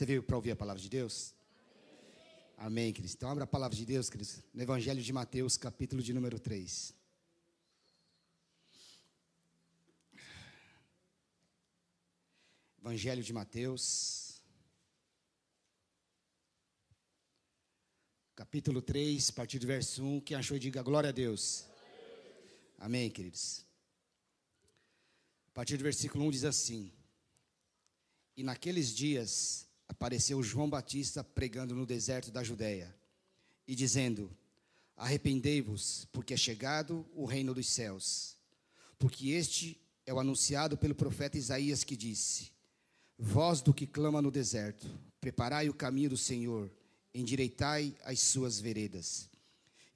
Você veio para ouvir a palavra de Deus? Amém, queridos. Então, abra a palavra de Deus, queridos, no Evangelho de Mateus, capítulo de número 3. Evangelho de Mateus, capítulo 3, a partir do verso 1. Quem achou, diga glória a Deus. Amém, queridos. A partir do versículo 1 diz assim: E naqueles dias apareceu João Batista pregando no deserto da Judéia e dizendo: Arrependei-vos, porque é chegado o reino dos céus. Porque este é o anunciado pelo profeta Isaías que disse: Voz do que clama no deserto, preparai o caminho do Senhor, endireitai as suas veredas.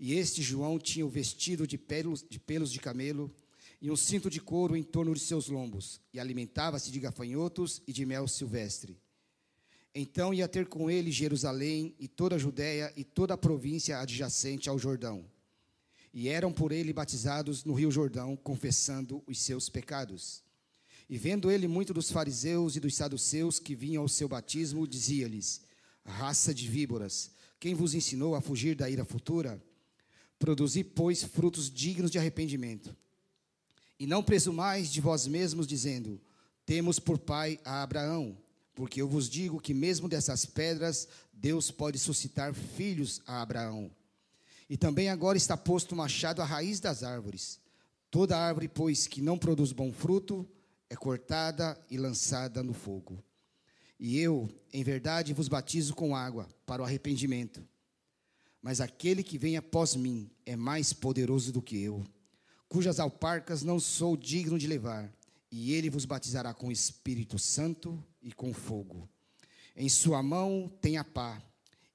E este João tinha o vestido de pelos de, pelos de camelo e um cinto de couro em torno de seus lombos, e alimentava-se de gafanhotos e de mel silvestre. Então ia ter com ele Jerusalém e toda a Judéia e toda a província adjacente ao Jordão. E eram por ele batizados no rio Jordão, confessando os seus pecados. E vendo ele muito dos fariseus e dos saduceus que vinham ao seu batismo, dizia-lhes: Raça de víboras, quem vos ensinou a fugir da ira futura? Produzi, pois, frutos dignos de arrependimento. E não presumais de vós mesmos, dizendo: Temos por pai a Abraão, porque eu vos digo que mesmo dessas pedras Deus pode suscitar filhos a Abraão. E também agora está posto o machado à raiz das árvores. Toda árvore, pois, que não produz bom fruto, é cortada e lançada no fogo. E eu, em verdade, vos batizo com água para o arrependimento. Mas aquele que vem após mim é mais poderoso do que eu, cujas alparcas não sou digno de levar, e ele vos batizará com o Espírito Santo e com fogo. Em sua mão tem a pá,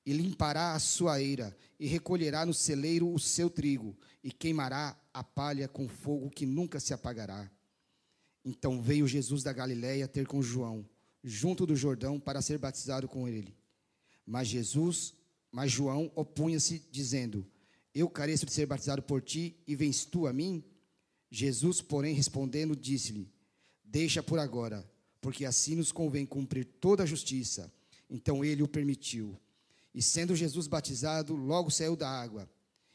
e limpará a sua eira, e recolherá no celeiro o seu trigo, e queimará a palha com fogo que nunca se apagará. Então veio Jesus da Galiléia ter com João, junto do Jordão, para ser batizado com ele. Mas Jesus, mas João opunha-se, dizendo: Eu careço de ser batizado por ti, e vens tu a mim? Jesus, porém, respondendo, disse-lhe: Deixa por agora, porque assim nos convém cumprir toda a justiça. Então ele o permitiu. E sendo Jesus batizado, logo saiu da água.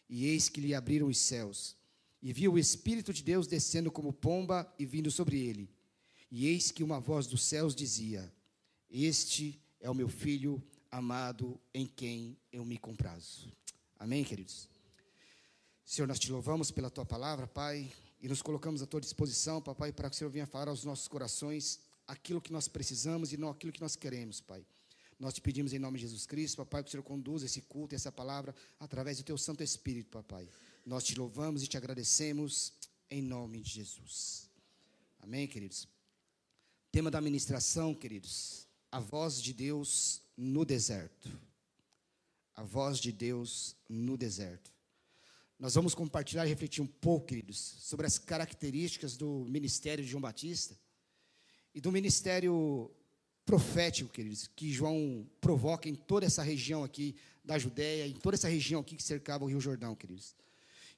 E eis que lhe abriram os céus e viu o Espírito de Deus descendo como pomba e vindo sobre ele. E eis que uma voz dos céus dizia: Este é o meu filho amado, em quem eu me comprazo. Amém, queridos? Senhor, nós te louvamos pela tua palavra, Pai, e nos colocamos à tua disposição, Papai, para que o Senhor venha falar aos nossos corações aquilo que nós precisamos e não aquilo que nós queremos, Pai. Nós te pedimos em nome de Jesus Cristo, Papai, que o Senhor conduza esse culto e essa palavra através do teu Santo Espírito, Papai. Nós te louvamos e te agradecemos em nome de Jesus. Amém, queridos? Tema da ministração, queridos, a voz de Deus no deserto. A voz de Deus no deserto. Nós vamos compartilhar e refletir um pouco, queridos, sobre as características do ministério de João Batista e do ministério profético, queridos, que João provoca em toda essa região aqui da Judéia, em toda essa região aqui que cercava o Rio Jordão, queridos.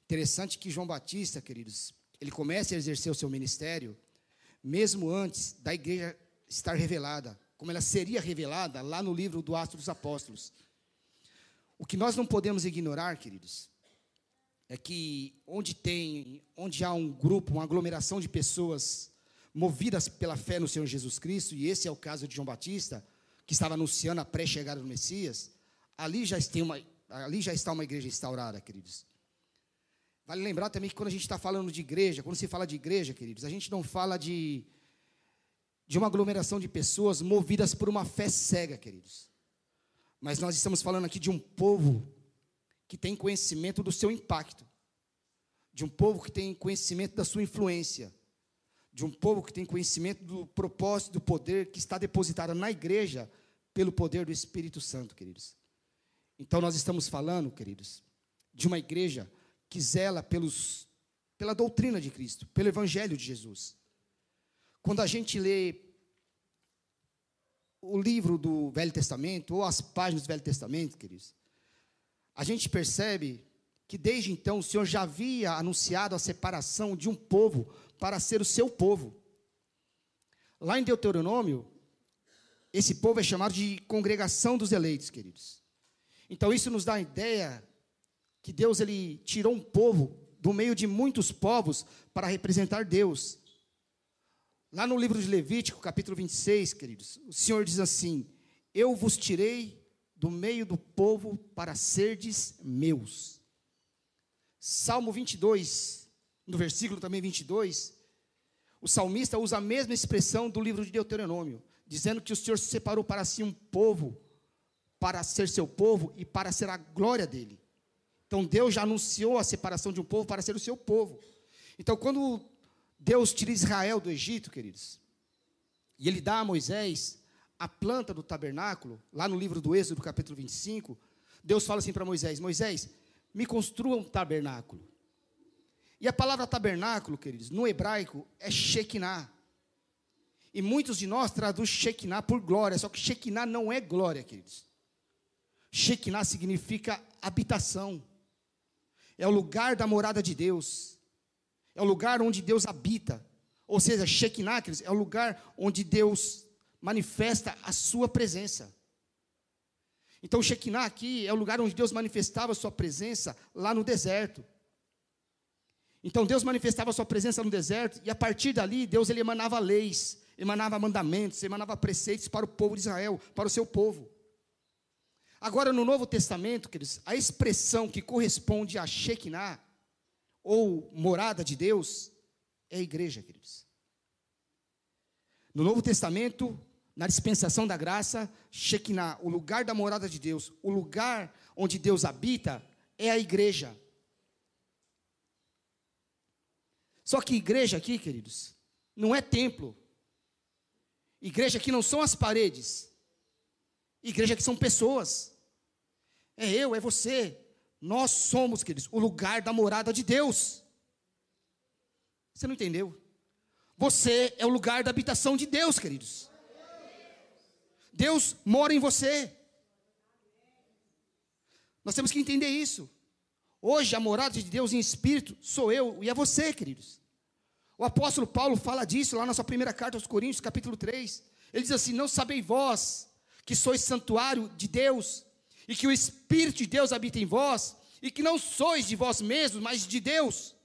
Interessante que João Batista, queridos, ele começa a exercer o seu ministério mesmo antes da igreja estar revelada, como ela seria revelada lá no livro do Atos dos Apóstolos. O que nós não podemos ignorar, queridos, é que onde tem, onde há um grupo, uma aglomeração de pessoas movidas pela fé no Senhor Jesus Cristo, e esse é o caso de João Batista, que estava anunciando a pré-chegada do Messias, ali já, uma, ali já está uma igreja instaurada, queridos. Vale lembrar também que quando a gente está falando de igreja, quando se fala de igreja, queridos, a gente não fala de, de uma aglomeração de pessoas movidas por uma fé cega, queridos. Mas nós estamos falando aqui de um povo que tem conhecimento do seu impacto, de um povo que tem conhecimento da sua influência, de um povo que tem conhecimento do propósito, do poder que está depositado na igreja pelo poder do Espírito Santo, queridos. Então nós estamos falando, queridos, de uma igreja que zela pelos, pela doutrina de Cristo, pelo Evangelho de Jesus. Quando a gente lê o livro do Velho Testamento, ou as páginas do Velho Testamento, queridos, a gente percebe que desde então o Senhor já havia anunciado a separação de um povo para ser o seu povo. Lá em Deuteronômio, esse povo é chamado de congregação dos eleitos, queridos. Então isso nos dá a ideia que Deus ele tirou um povo do meio de muitos povos para representar Deus. Lá no livro de Levítico, capítulo 26, queridos, o Senhor diz assim: Eu vos tirei do meio do povo para serdes meus. Salmo 22, no versículo também 22, o salmista usa a mesma expressão do livro de Deuteronômio, dizendo que o Senhor se separou para si um povo, para ser seu povo e para ser a glória dele. Então Deus já anunciou a separação de um povo para ser o seu povo. Então quando Deus tira Israel do Egito, queridos, e ele dá a Moisés a planta do tabernáculo, lá no livro do Êxodo, capítulo 25, Deus fala assim para Moisés: Moisés, me construa um tabernáculo. E a palavra tabernáculo, queridos, no hebraico é Shekinah. E muitos de nós traduzem Shekinah por glória, só que Shekinah não é glória, queridos. Shekinah significa habitação. É o lugar da morada de Deus. É o lugar onde Deus habita. Ou seja, Shekinah, queridos, é o lugar onde Deus manifesta a sua presença. Então, Shekinah aqui é o lugar onde Deus manifestava a sua presença lá no deserto. Então, Deus manifestava a sua presença no deserto e a partir dali, Deus ele emanava leis, emanava mandamentos, emanava preceitos para o povo de Israel, para o seu povo. Agora, no Novo Testamento, queridos, a expressão que corresponde a Shekinah, ou morada de Deus, é a igreja, queridos. No Novo Testamento, na dispensação da graça, Shekinah, o lugar da morada de Deus, o lugar onde Deus habita, é a igreja. Só que igreja aqui, queridos, não é templo. Igreja aqui não são as paredes. Igreja aqui são pessoas. É eu, é você. Nós somos, queridos, o lugar da morada de Deus. Você não entendeu? Você é o lugar da habitação de Deus, queridos. Deus mora em você. Nós temos que entender isso. Hoje a morada de Deus em espírito sou eu e é você, queridos. O apóstolo Paulo fala disso lá na sua primeira carta aos Coríntios, capítulo 3. Ele diz assim: Não sabeis vós que sois santuário de Deus e que o Espírito de Deus habita em vós e que não sois de vós mesmos, mas de Deus.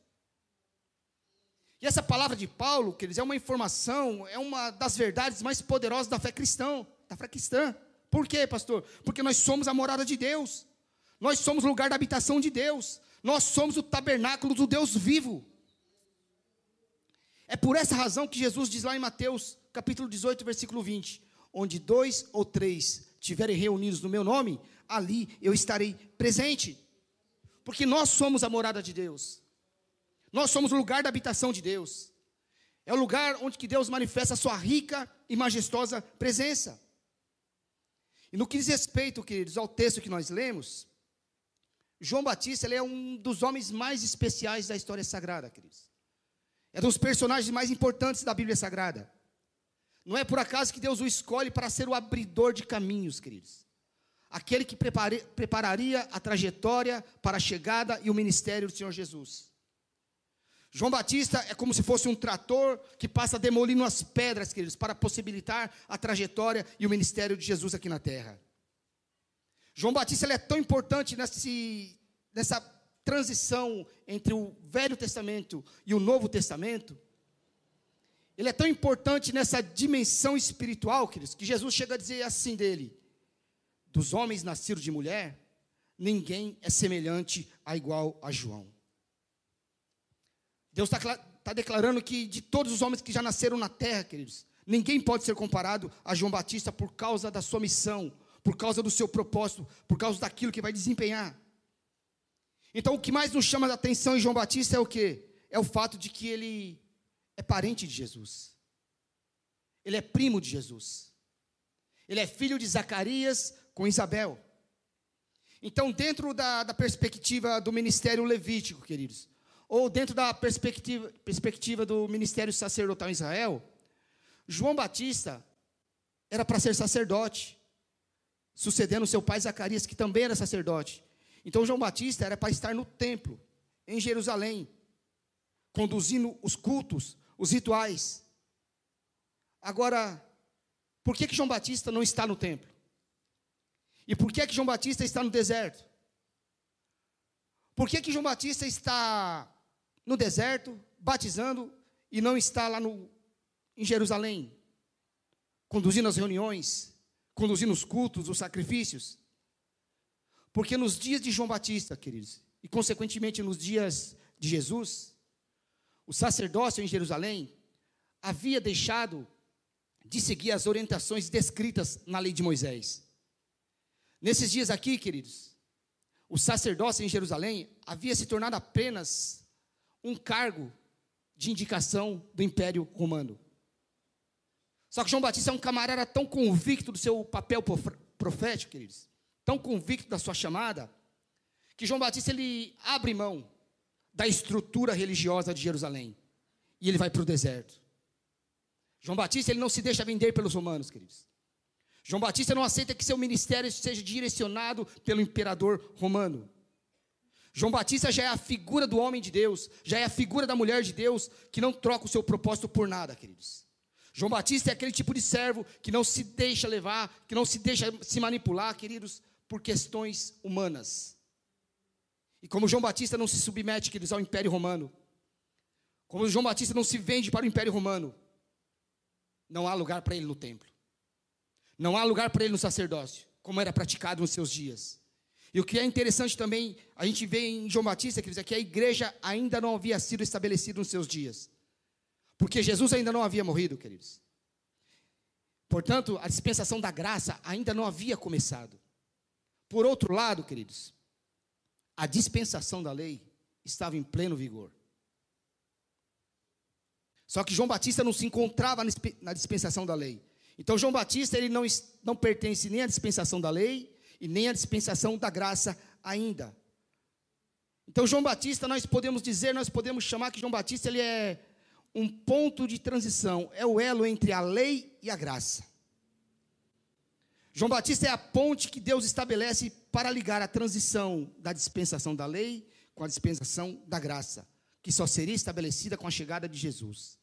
E essa palavra de Paulo, queridos, é uma informação, é uma das verdades mais poderosas da fé cristã da fé cristã. Por quê, pastor? Porque nós somos a morada de Deus. Nós somos o lugar da habitação de Deus. Nós somos o tabernáculo do Deus vivo. É por essa razão que Jesus diz lá em Mateus, capítulo 18, versículo 20: Onde dois ou três estiverem reunidos no meu nome, ali eu estarei presente. Porque nós somos a morada de Deus. Nós somos o lugar da habitação de Deus. É o lugar onde que Deus manifesta a sua rica e majestosa presença. E no que diz respeito, queridos, ao texto que nós lemos, João Batista é um dos homens mais especiais da história sagrada, queridos. É um dos personagens mais importantes da Bíblia Sagrada. Não é por acaso que Deus o escolhe para ser o abridor de caminhos, queridos. Aquele que prepare, prepararia a trajetória para a chegada e o ministério do Senhor Jesus. João Batista é como se fosse um trator que passa demolindo as pedras, queridos, para possibilitar a trajetória e o ministério de Jesus aqui na terra. João Batista é tão importante nesse, nessa transição entre o Velho Testamento e o Novo Testamento. Ele é tão importante nessa dimensão espiritual, queridos, que Jesus chega a dizer assim dele: dos homens nascidos de mulher, ninguém é semelhante a igual a João. Deus está tá declarando que de todos os homens que já nasceram na terra, queridos, ninguém pode ser comparado a João Batista por causa da sua missão, por causa do seu propósito, por causa daquilo que vai desempenhar. Então, o que mais nos chama a atenção em João Batista é o que? É o fato de que ele é parente de Jesus. Ele é primo de Jesus. Ele é filho de Zacarias com Isabel. Então, dentro da, da perspectiva do ministério levítico, queridos, ou dentro da perspectiva, perspectiva do ministério sacerdotal em Israel, João Batista era para ser sacerdote, sucedendo seu pai Zacarias, que também era sacerdote. Então João Batista era para estar no templo, em Jerusalém, conduzindo os cultos, os rituais. Agora, Por que, que João Batista não está no templo? E por que, que João Batista está no deserto? Por que, que João Batista está no deserto, batizando, e não está lá no, em Jerusalém, conduzindo as reuniões, conduzindo os cultos, os sacrifícios? Porque nos dias de João Batista, queridos, e consequentemente nos dias de Jesus, o sacerdócio em Jerusalém havia deixado de seguir as orientações descritas na lei de Moisés. Nesses dias aqui, queridos, o sacerdócio em Jerusalém havia se tornado apenas um cargo de indicação do Império Romano. Só que João Batista é um camarada tão convicto do seu papel profético, queridos, tão convicto da sua chamada, que João Batista ele abre mão da estrutura religiosa de Jerusalém e ele vai para o deserto. João Batista ele não se deixa vender pelos romanos, queridos. João Batista não aceita que seu ministério seja direcionado pelo imperador romano. João Batista já é a figura do homem de Deus, já é a figura da mulher de Deus, que não troca o seu propósito por nada, queridos. João Batista é aquele tipo de servo que não se deixa levar, que não se deixa se manipular, queridos, por questões humanas. E como João Batista não se submete, queridos, ao Império Romano, como João Batista não se vende para o Império Romano, não há lugar para ele no templo. Não há lugar para ele no sacerdócio, como era praticado nos seus dias. E o que é interessante também, a gente vê em João Batista, queridos, é que a igreja ainda não havia sido estabelecida nos seus dias. Porque Jesus ainda não havia morrido, queridos. Portanto, a dispensação da graça ainda não havia começado. Por outro lado, queridos, a dispensação da lei estava em pleno vigor. Só que João Batista não se encontrava na dispensação da lei. Então João Batista ele não, não pertence nem à dispensação da lei e nem à dispensação da graça ainda. Então João Batista nós podemos dizer, nós podemos chamar que João Batista ele é um ponto de transição, é o elo entre a lei e a graça. João Batista é a ponte que Deus estabelece para ligar a transição da dispensação da lei com a dispensação da graça, que só seria estabelecida com a chegada de Jesus.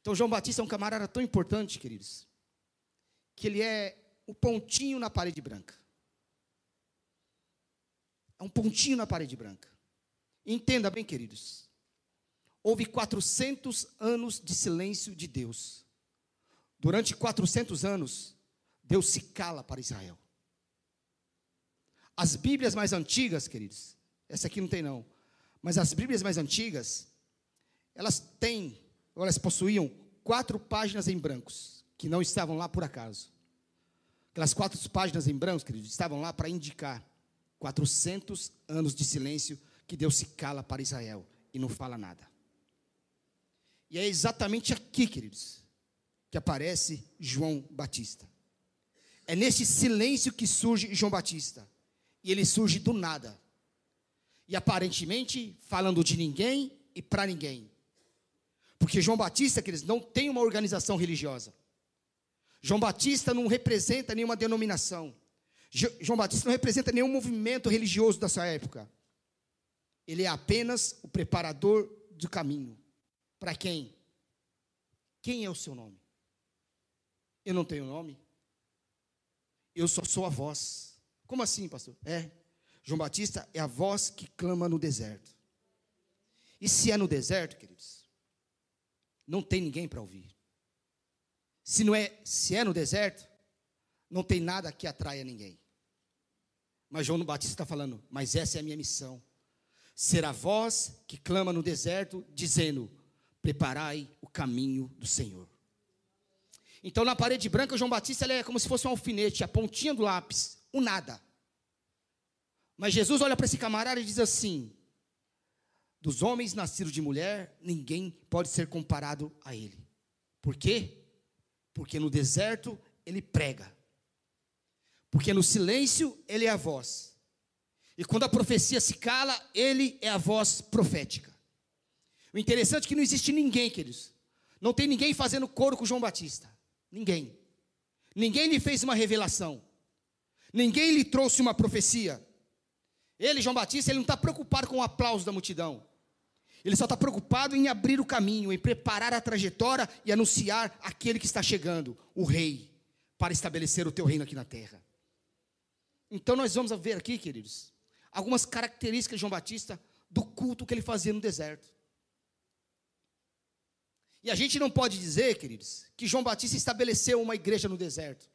Então, João Batista é um camarada tão importante, queridos, que ele é o pontinho na parede branca. É um pontinho na parede branca. Entenda bem, queridos. Houve 400 anos de silêncio de Deus. Durante 400 anos, Deus se cala para Israel. As Bíblias mais antigas, queridos, essa aqui não tem não, mas as Bíblias mais antigas, elas têm, elas possuíam quatro páginas em brancos, que não estavam lá por acaso. Aquelas quatro páginas em brancos, queridos, estavam lá para indicar 400 anos de silêncio que Deus se cala para Israel e não fala nada. E é exatamente aqui, queridos, que aparece João Batista. É nesse silêncio que surge João Batista. E ele surge do nada. E aparentemente falando de ninguém e para ninguém. Porque João Batista, queridos, não tem uma organização religiosa. João Batista não representa nenhuma denominação. João Batista não representa nenhum movimento religioso da sua época. Ele é apenas o preparador do caminho. Para quem? Quem é o seu nome? Eu não tenho nome. Eu só sou a voz. Como assim, pastor? É. João Batista é a voz que clama no deserto. E se é no deserto, queridos, não tem ninguém para ouvir. Se não é, se é no deserto, não tem nada que atraia ninguém. Mas João Batista está falando, mas essa é a minha missão. Ser a voz que clama no deserto, dizendo: preparai o caminho do Senhor. Então, na parede branca, João Batista é como se fosse um alfinete, a pontinha do lápis, o nada. Mas Jesus olha para esse camarada e diz assim: dos homens nascidos de mulher, ninguém pode ser comparado a ele. Por quê? Porque no deserto ele prega. Porque no silêncio ele é a voz. E quando a profecia se cala, ele é a voz profética. O interessante é que não existe ninguém, queridos. Não tem ninguém fazendo coro com João Batista. Ninguém. Ninguém lhe fez uma revelação. Ninguém lhe trouxe uma profecia. Ele, João Batista, ele não está preocupado com o aplauso da multidão. Ele só está preocupado em abrir o caminho, em preparar a trajetória e anunciar aquele que está chegando, o rei, para estabelecer o teu reino aqui na terra. Então nós vamos ver aqui, queridos, algumas características de João Batista do culto que ele fazia no deserto. E a gente não pode dizer, queridos, que João Batista estabeleceu uma igreja no deserto.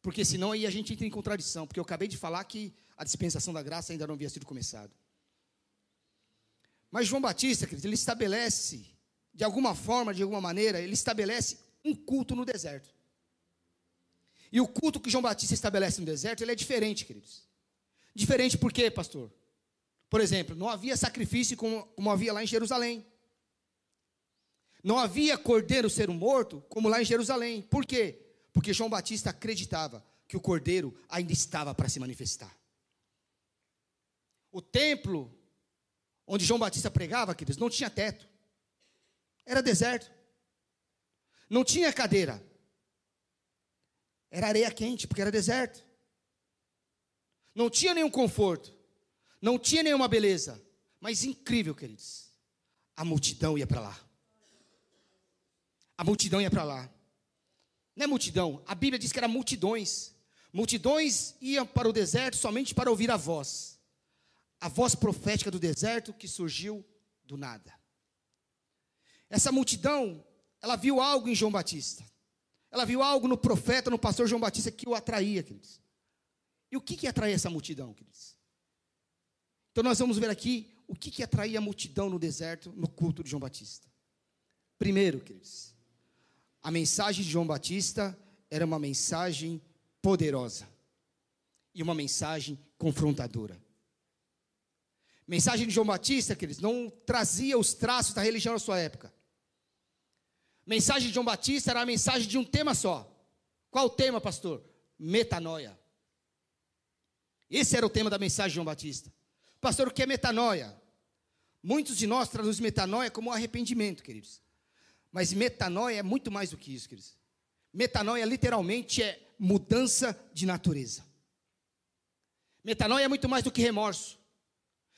Porque senão aí a gente entra em contradição, porque eu acabei de falar que a dispensação da graça ainda não havia sido começado. Mas João Batista, queridos, ele estabelece, de alguma forma, de alguma maneira, ele estabelece um culto no deserto. E o culto que João Batista estabelece no deserto, ele é diferente, queridos. Diferente por quê, pastor? Por exemplo, não havia sacrifício como, como havia lá em Jerusalém. Não havia cordeiro ser morto como lá em Jerusalém. Por quê? Porque João Batista acreditava que o cordeiro ainda estava para se manifestar. O templo onde João Batista pregava, queridos, não tinha teto. Era deserto. Não tinha cadeira. Era areia quente, porque era deserto. Não tinha nenhum conforto. Não tinha nenhuma beleza. Mas incrível, queridos. A multidão ia para lá. A multidão ia para lá. Não é multidão, a Bíblia diz que era multidões. Multidões iam para o deserto somente para ouvir a voz. A voz profética do deserto que surgiu do nada. Essa multidão, ela viu algo em João Batista. Ela viu algo no profeta, no pastor João Batista que o atraía, queridos. E o que que atraía essa multidão, queridos? Então nós vamos ver aqui o que que atraía a multidão no deserto, no culto de João Batista. Primeiro, queridos, a mensagem de João Batista era uma mensagem poderosa e uma mensagem confrontadora. Mensagem de João Batista, queridos, não trazia os traços da religião na sua época. Mensagem de João Batista era a mensagem de um tema só. Qual o tema, pastor? Metanoia. Esse era o tema da mensagem de João Batista. Pastor, o que é metanoia? Muitos de nós traduzem metanoia como arrependimento, queridos. Mas metanoia é muito mais do que isso, queridos. Metanoia literalmente é mudança de natureza. Metanoia é muito mais do que remorso.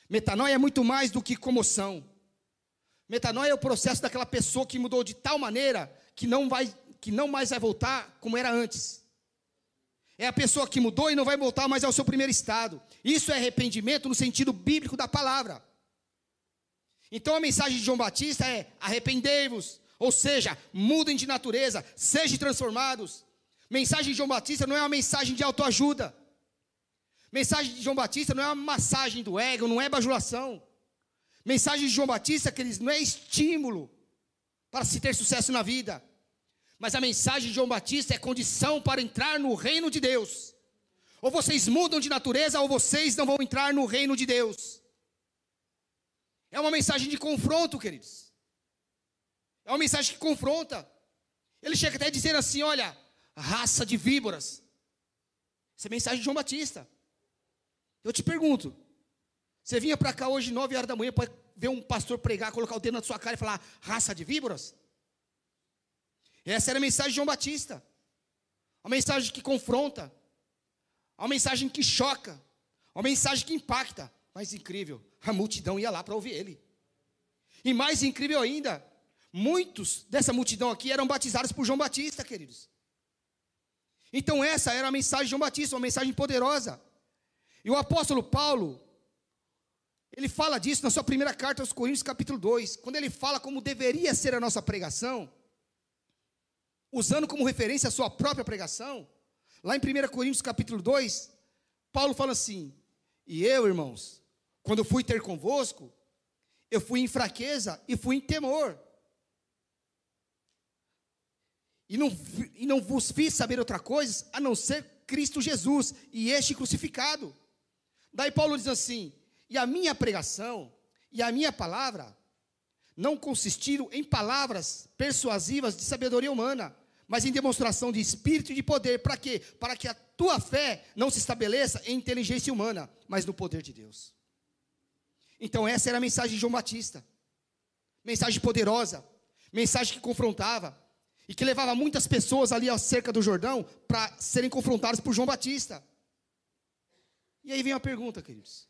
Metanoia é muito mais do que comoção. Metanoia é o processo daquela pessoa que mudou de tal maneira que não vai que não mais vai voltar como era antes. É a pessoa que mudou e não vai voltar mais ao seu primeiro estado. Isso é arrependimento no sentido bíblico da palavra. Então a mensagem de João Batista é: arrependei-vos, ou seja, mudem de natureza, sejam transformados. Mensagem de João Batista não é uma mensagem de autoajuda. Mensagem de João Batista não é uma massagem do ego, não é bajulação. Mensagem de João Batista, queridos, não é estímulo para se ter sucesso na vida. Mas a mensagem de João Batista é condição para entrar no reino de Deus. Ou vocês mudam de natureza, ou vocês não vão entrar no reino de Deus. É uma mensagem de confronto, queridos. É uma mensagem que confronta. Ele chega até dizendo assim: olha, raça de víboras. Essa é a mensagem de João Batista. Eu te pergunto: você vinha para cá hoje, 9 horas da manhã, para ver um pastor pregar, colocar o dedo na sua cara e falar raça de víboras? Essa era a mensagem de João Batista. Uma mensagem que confronta. Uma mensagem que choca. Uma mensagem que impacta. Mais incrível, a multidão ia lá para ouvir ele. E mais incrível ainda, Muitos dessa multidão aqui eram batizados por João Batista, queridos. Então, essa era a mensagem de João Batista, uma mensagem poderosa. E o apóstolo Paulo, ele fala disso na sua primeira carta aos Coríntios, capítulo 2, quando ele fala como deveria ser a nossa pregação, usando como referência a sua própria pregação, lá em 1 Coríntios, capítulo 2, Paulo fala assim: E eu, irmãos, quando fui ter convosco, eu fui em fraqueza e fui em temor. E não, e não vos fiz saber outra coisa a não ser Cristo Jesus e este crucificado. Daí Paulo diz assim: e a minha pregação e a minha palavra não consistiram em palavras persuasivas de sabedoria humana, mas em demonstração de espírito e de poder. Para quê? Para que a tua fé não se estabeleça em inteligência humana, mas no poder de Deus. Então, essa era a mensagem de João Batista. Mensagem poderosa, mensagem que confrontava, e que levava muitas pessoas ali acerca do Jordão para serem confrontadas por João Batista. E aí vem a pergunta, queridos: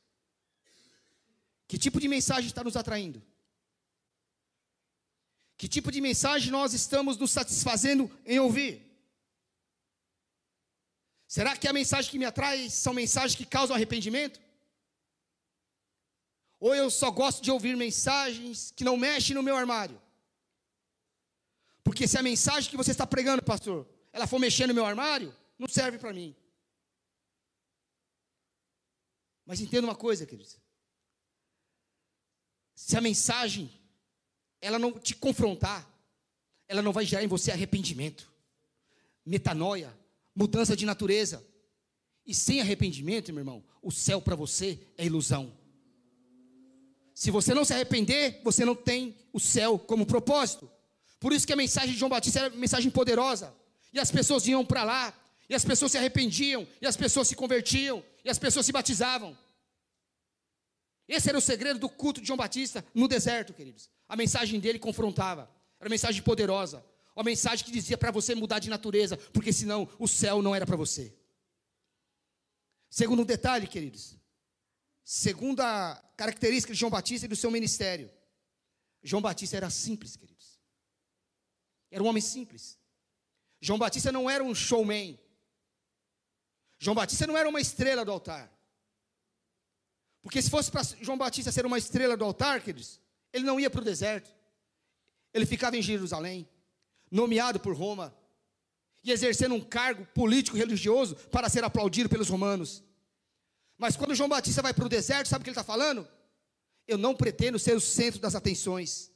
que tipo de mensagem está nos atraindo? Que tipo de mensagem nós estamos nos satisfazendo em ouvir? Será que a mensagem que me atrai são mensagens que causam arrependimento? Ou eu só gosto de ouvir mensagens que não mexem no meu armário? Porque se a mensagem que você está pregando, pastor, ela for mexer no meu armário, não serve para mim. Mas entenda uma coisa, queridos. Se a mensagem ela não te confrontar, ela não vai gerar em você arrependimento, metanoia, mudança de natureza. E sem arrependimento, meu irmão, o céu para você é ilusão. Se você não se arrepender, você não tem o céu como propósito. Por isso que a mensagem de João Batista era uma mensagem poderosa. E as pessoas iam para lá, e as pessoas se arrependiam, e as pessoas se convertiam, e as pessoas se batizavam. Esse era o segredo do culto de João Batista no deserto, queridos. A mensagem dele confrontava. Era uma mensagem poderosa. Uma mensagem que dizia para você mudar de natureza, porque senão o céu não era para você. Segundo detalhe, queridos. Segunda característica de João Batista e do seu ministério. João Batista era simples, queridos. Era um homem simples. João Batista não era um showman. João Batista não era uma estrela do altar. Porque se fosse para João Batista ser uma estrela do altar, queridos, ele não ia para o deserto. Ele ficava em Jerusalém, nomeado por Roma, e exercendo um cargo político religioso para ser aplaudido pelos romanos. Mas quando João Batista vai para o deserto, sabe o que ele está falando? Eu não pretendo ser o centro das atenções.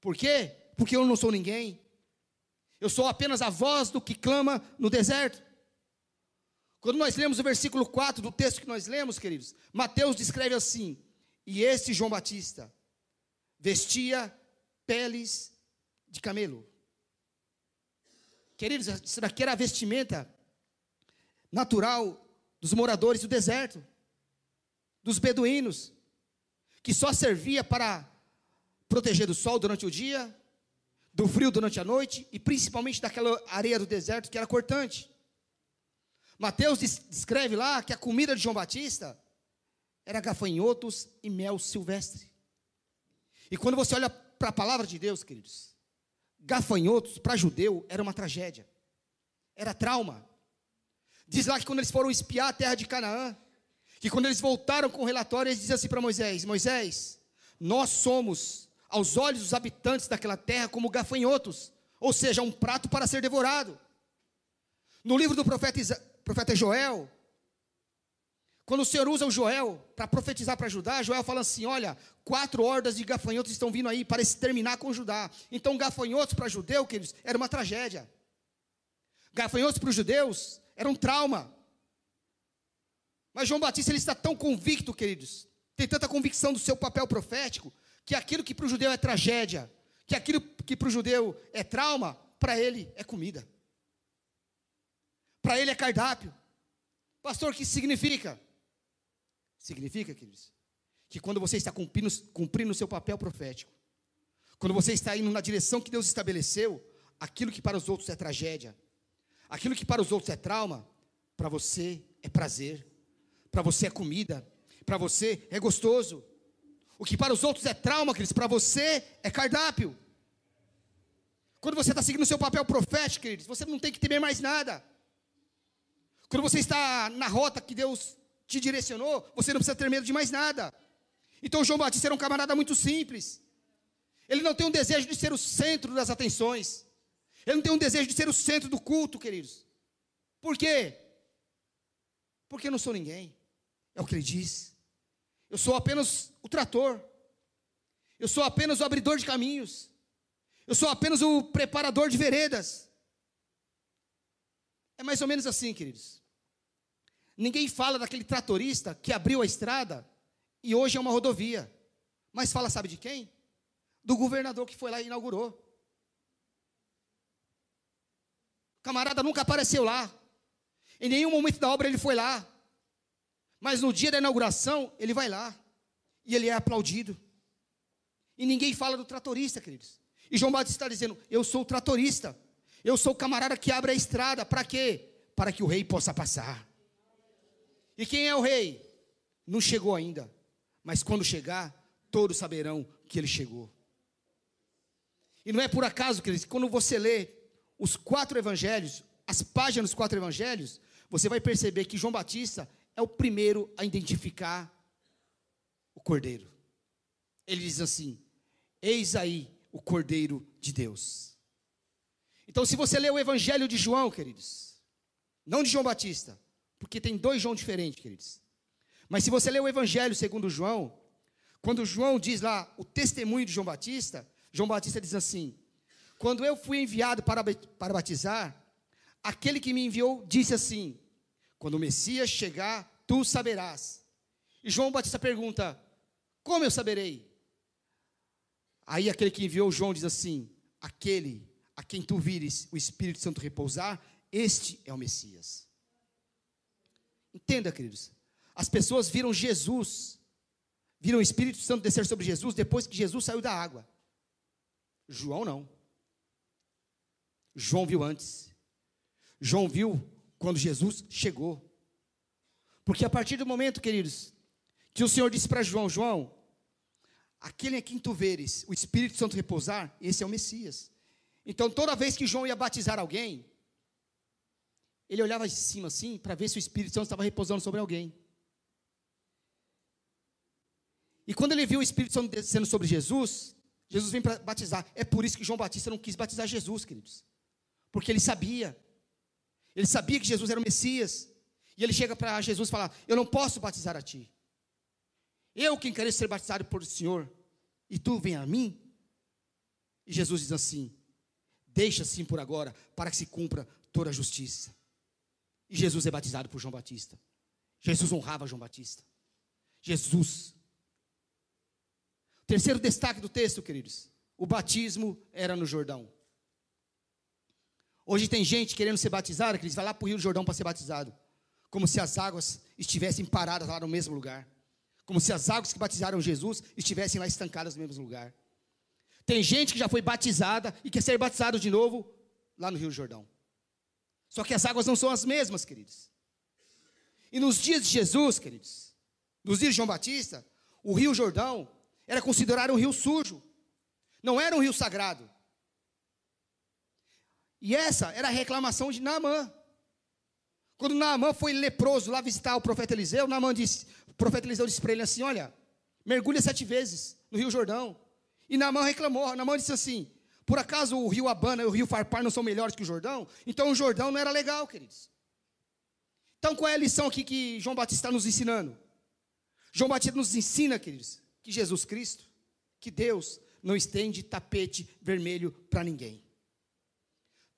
Por quê? Porque eu não sou ninguém. Eu sou apenas a voz do que clama no deserto. Quando nós lemos o versículo 4 do texto que nós lemos, queridos, Mateus descreve assim: E este João Batista vestia peles de camelo. Queridos, isso daqui era a vestimenta natural dos moradores do deserto, dos beduínos, que só servia para proteger do sol durante o dia, do frio durante a noite e principalmente daquela areia do deserto que era cortante. Mateus descreve lá que a comida de João Batista era gafanhotos e mel silvestre. E quando você olha para a palavra de Deus, queridos, gafanhotos para judeu era uma tragédia, era trauma. Diz lá que quando eles foram espiar a terra de Canaã, que quando eles voltaram com o relatório, eles diziam assim para Moisés: Moisés, nós somos, aos olhos dos habitantes daquela terra, como gafanhotos, ou seja, um prato para ser devorado. No livro do profeta profeta Joel, quando o Senhor usa o Joel para profetizar para Judá, Joel fala assim: olha, quatro hordas de gafanhotos estão vindo aí para exterminar com Judá. Então, gafanhotos para judeu, queridos, era uma tragédia. Gafanhotos para os judeus era um trauma. Mas João Batista ele está tão convicto, queridos, tem tanta convicção do seu papel profético, que aquilo que para o judeu é tragédia, que aquilo que para o judeu é trauma, para ele é comida. Para ele é cardápio. Pastor, o que significa? Significa, queridos, que quando você está cumprindo, cumprindo o seu papel profético, quando você está indo na direção que Deus estabeleceu, aquilo que para os outros é tragédia, aquilo que para os outros é trauma, para você é prazer, para você é comida, para você é gostoso. O que para os outros é trauma, queridos, para você é cardápio. Quando você está seguindo o seu papel profético, queridos, você não tem que temer mais nada. Quando você está na rota que Deus te direcionou, você não precisa ter medo de mais nada. Então João Batista era um camarada muito simples. Ele não tem um desejo de ser o centro das atenções. Ele não tem um desejo de ser o centro do culto, queridos. Por quê? Porque eu não sou ninguém. É o que ele diz. Eu sou apenas o trator. Eu sou apenas o abridor de caminhos. Eu sou apenas o preparador de veredas. É mais ou menos assim, queridos. Ninguém fala daquele tratorista que abriu a estrada e hoje é uma rodovia. Mas fala, sabe de quem? Do governador que foi lá e inaugurou. O camarada nunca apareceu lá. Em nenhum momento da obra ele foi lá. Mas no dia da inauguração, ele vai lá. E ele é aplaudido. E ninguém fala do tratorista, queridos. E João Batista está dizendo: Eu sou o tratorista. Eu sou o camarada que abre a estrada. Para quê? Para que o rei possa passar. E quem é o rei? Não chegou ainda. Mas quando chegar, todos saberão que ele chegou. E não é por acaso, queridos, quando você lê os quatro evangelhos, as páginas dos quatro evangelhos, você vai perceber que João Batista é o primeiro a identificar o cordeiro. Ele diz assim: Eis aí o cordeiro de Deus. Então, se você ler o evangelho de João, queridos, não de João Batista, porque tem dois João diferentes, queridos. Mas se você ler o evangelho segundo João, quando João diz lá o testemunho de João Batista, João Batista diz assim: Quando eu fui enviado para, para batizar, aquele que me enviou disse assim: Quando o Messias chegar, tu saberás. E João Batista pergunta: Como eu saberei? Aí aquele que enviou João diz assim: Aquele a quem tu vires o Espírito Santo repousar, este é o Messias. Entenda, queridos. As pessoas viram Jesus, viram o Espírito Santo descer sobre Jesus depois que Jesus saiu da água. João não. João viu antes. João viu quando Jesus chegou. Porque a partir do momento, queridos, que o Senhor disse para João: João, aquele em quem tu veres o Espírito Santo repousar, esse é o Messias. Então, toda vez que João ia batizar alguém, ele olhava de cima assim para ver se o Espírito Santo estava repousando sobre alguém. E quando ele viu o Espírito Santo descendo sobre Jesus, Jesus vem para batizar. É por isso que João Batista não quis batizar Jesus, queridos. Porque ele sabia. Ele sabia que Jesus era o Messias. E ele chega para Jesus e fala: Eu não posso batizar a ti. Eu quem quero ser batizado por o Senhor. E tu vem a mim? E Jesus diz assim: Deixa assim por agora, para que se cumpra toda a justiça. E Jesus é batizado por João Batista. Jesus honrava João Batista. Jesus. Terceiro destaque do texto, queridos. O batismo era no Jordão. Hoje tem gente querendo ser batizada, que eles vai lá para o Rio Jordão para ser batizado. Como se as águas estivessem paradas lá no mesmo lugar. Como se as águas que batizaram Jesus estivessem lá estancadas no mesmo lugar. Tem gente que já foi batizada e quer ser batizado de novo lá no Rio Jordão. Só que as águas não são as mesmas, queridos. E nos dias de Jesus, queridos, nos dias de João Batista, o Rio Jordão era considerado um rio sujo. Não era um rio sagrado. E essa era a reclamação de Naamã. Quando Naamã foi leproso lá visitar o profeta Eliseu, Naamã disse, o profeta Eliseu disse para ele assim: Olha, mergulha sete vezes no Rio Jordão. E Naamã reclamou. Naamã disse assim: por acaso o rio Abana e o rio Farpar não são melhores que o Jordão? Então o Jordão não era legal, queridos. Então qual é a lição aqui que João Batista está nos ensinando? João Batista nos ensina, queridos, que Jesus Cristo, que Deus não estende tapete vermelho para ninguém.